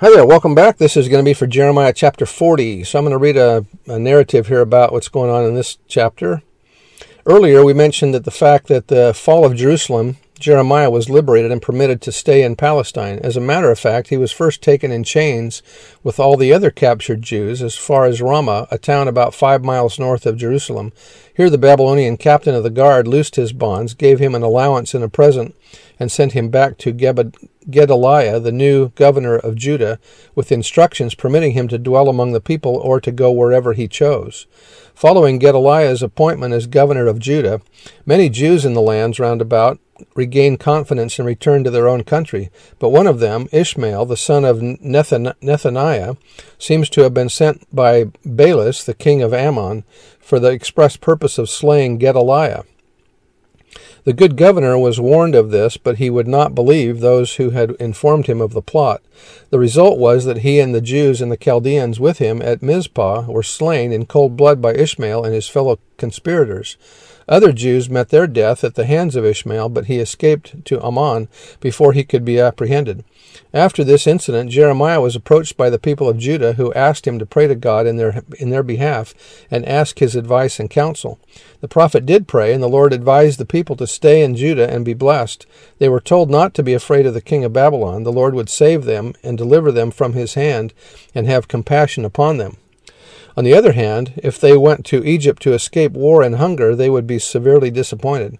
Hi there, welcome back. This is going to be for Jeremiah chapter 40. So I'm going to read a, a, narrative here about what's going on in this chapter. Earlier, we mentioned that the fact that the fall of Jerusalem, Jeremiah was liberated and permitted to stay in Palestine. As a matter of fact, he was first taken in chains with all the other captured Jews as far as Ramah, a town about five miles north of Jerusalem. Here, the Babylonian captain of the guard loosed his bonds, gave him an allowance and a present, and sent him back to Gedaliah, the new governor of Judah, with instructions permitting him to dwell among the people or to go wherever he chose. Following Gedaliah's appointment as governor of Judah, many Jews in the lands round about regained confidence and returned to their own country. But one of them, Ishmael, the son of Nethaniah, seems to have been sent by Baalis, the king of Ammon, for the express purpose of slaying Gedaliah. The good governor was warned of this, but he would not believe those who had informed him of the plot. The result was that he and the Jews and the Chaldeans with him at Mizpah were slain in cold blood by Ishmael and his fellow conspirators. Other Jews met their death at the hands of Ishmael, but he escaped to Ammon before he could be apprehended. After this incident, Jeremiah was approached by the people of Judah, who asked him to pray to God in their, in their behalf and ask his advice and counsel. The prophet did pray, and the Lord advised the people to stay in Judah and be blessed. They were told not to be afraid of the king of Babylon. The Lord would save them and deliver them from his hand and have compassion upon them. On the other hand, if they went to Egypt to escape war and hunger, they would be severely disappointed.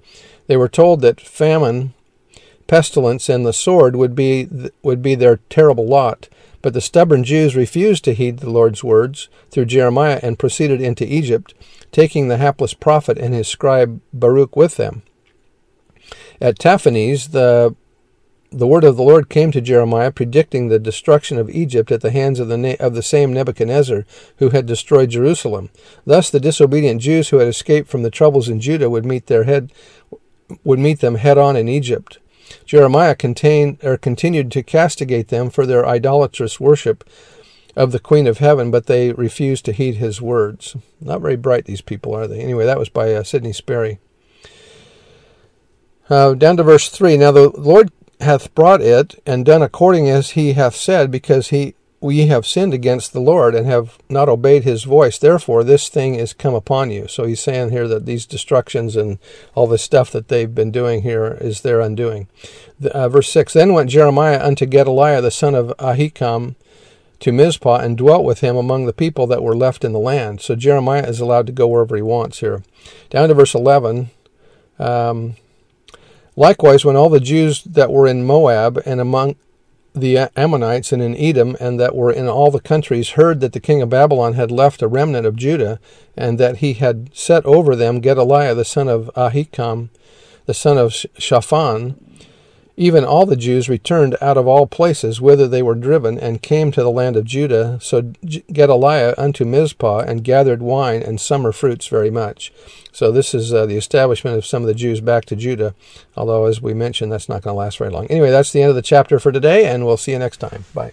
They were told that famine, pestilence, and the sword would be, would be their terrible lot. But the stubborn Jews refused to heed the Lord's words through Jeremiah and proceeded into Egypt, taking the hapless prophet and his scribe Baruch with them. At Tahpanhes, the the word of the Lord came to Jeremiah, predicting the destruction of Egypt at the hands of the, of the same Nebuchadnezzar who had destroyed Jerusalem. Thus, the disobedient Jews who had escaped from the troubles in Judah would meet their head would meet them head on in Egypt. Jeremiah contained, or continued to castigate them for their idolatrous worship of the Queen of Heaven, but they refused to heed his words. Not very bright, these people, are they? Anyway, that was by uh, Sidney Sperry. Uh, down to verse 3. Now the Lord hath brought it and done according as he hath said, because he we have sinned against the Lord and have not obeyed his voice. Therefore, this thing is come upon you. So he's saying here that these destructions and all this stuff that they've been doing here is their undoing. Uh, verse 6 Then went Jeremiah unto Gedaliah the son of Ahikam to Mizpah and dwelt with him among the people that were left in the land. So Jeremiah is allowed to go wherever he wants here. Down to verse 11. Um, Likewise, when all the Jews that were in Moab and among the Ammonites and in Edom and that were in all the countries heard that the king of Babylon had left a remnant of Judah and that he had set over them Gedaliah the son of Ahikam, the son of Shaphan, even all the Jews returned out of all places whither they were driven, and came to the land of Judah. So Gedaliah unto Mizpah, and gathered wine and summer fruits very much. So this is uh, the establishment of some of the Jews back to Judah, although, as we mentioned, that's not going to last very long. Anyway, that's the end of the chapter for today, and we'll see you next time. Bye.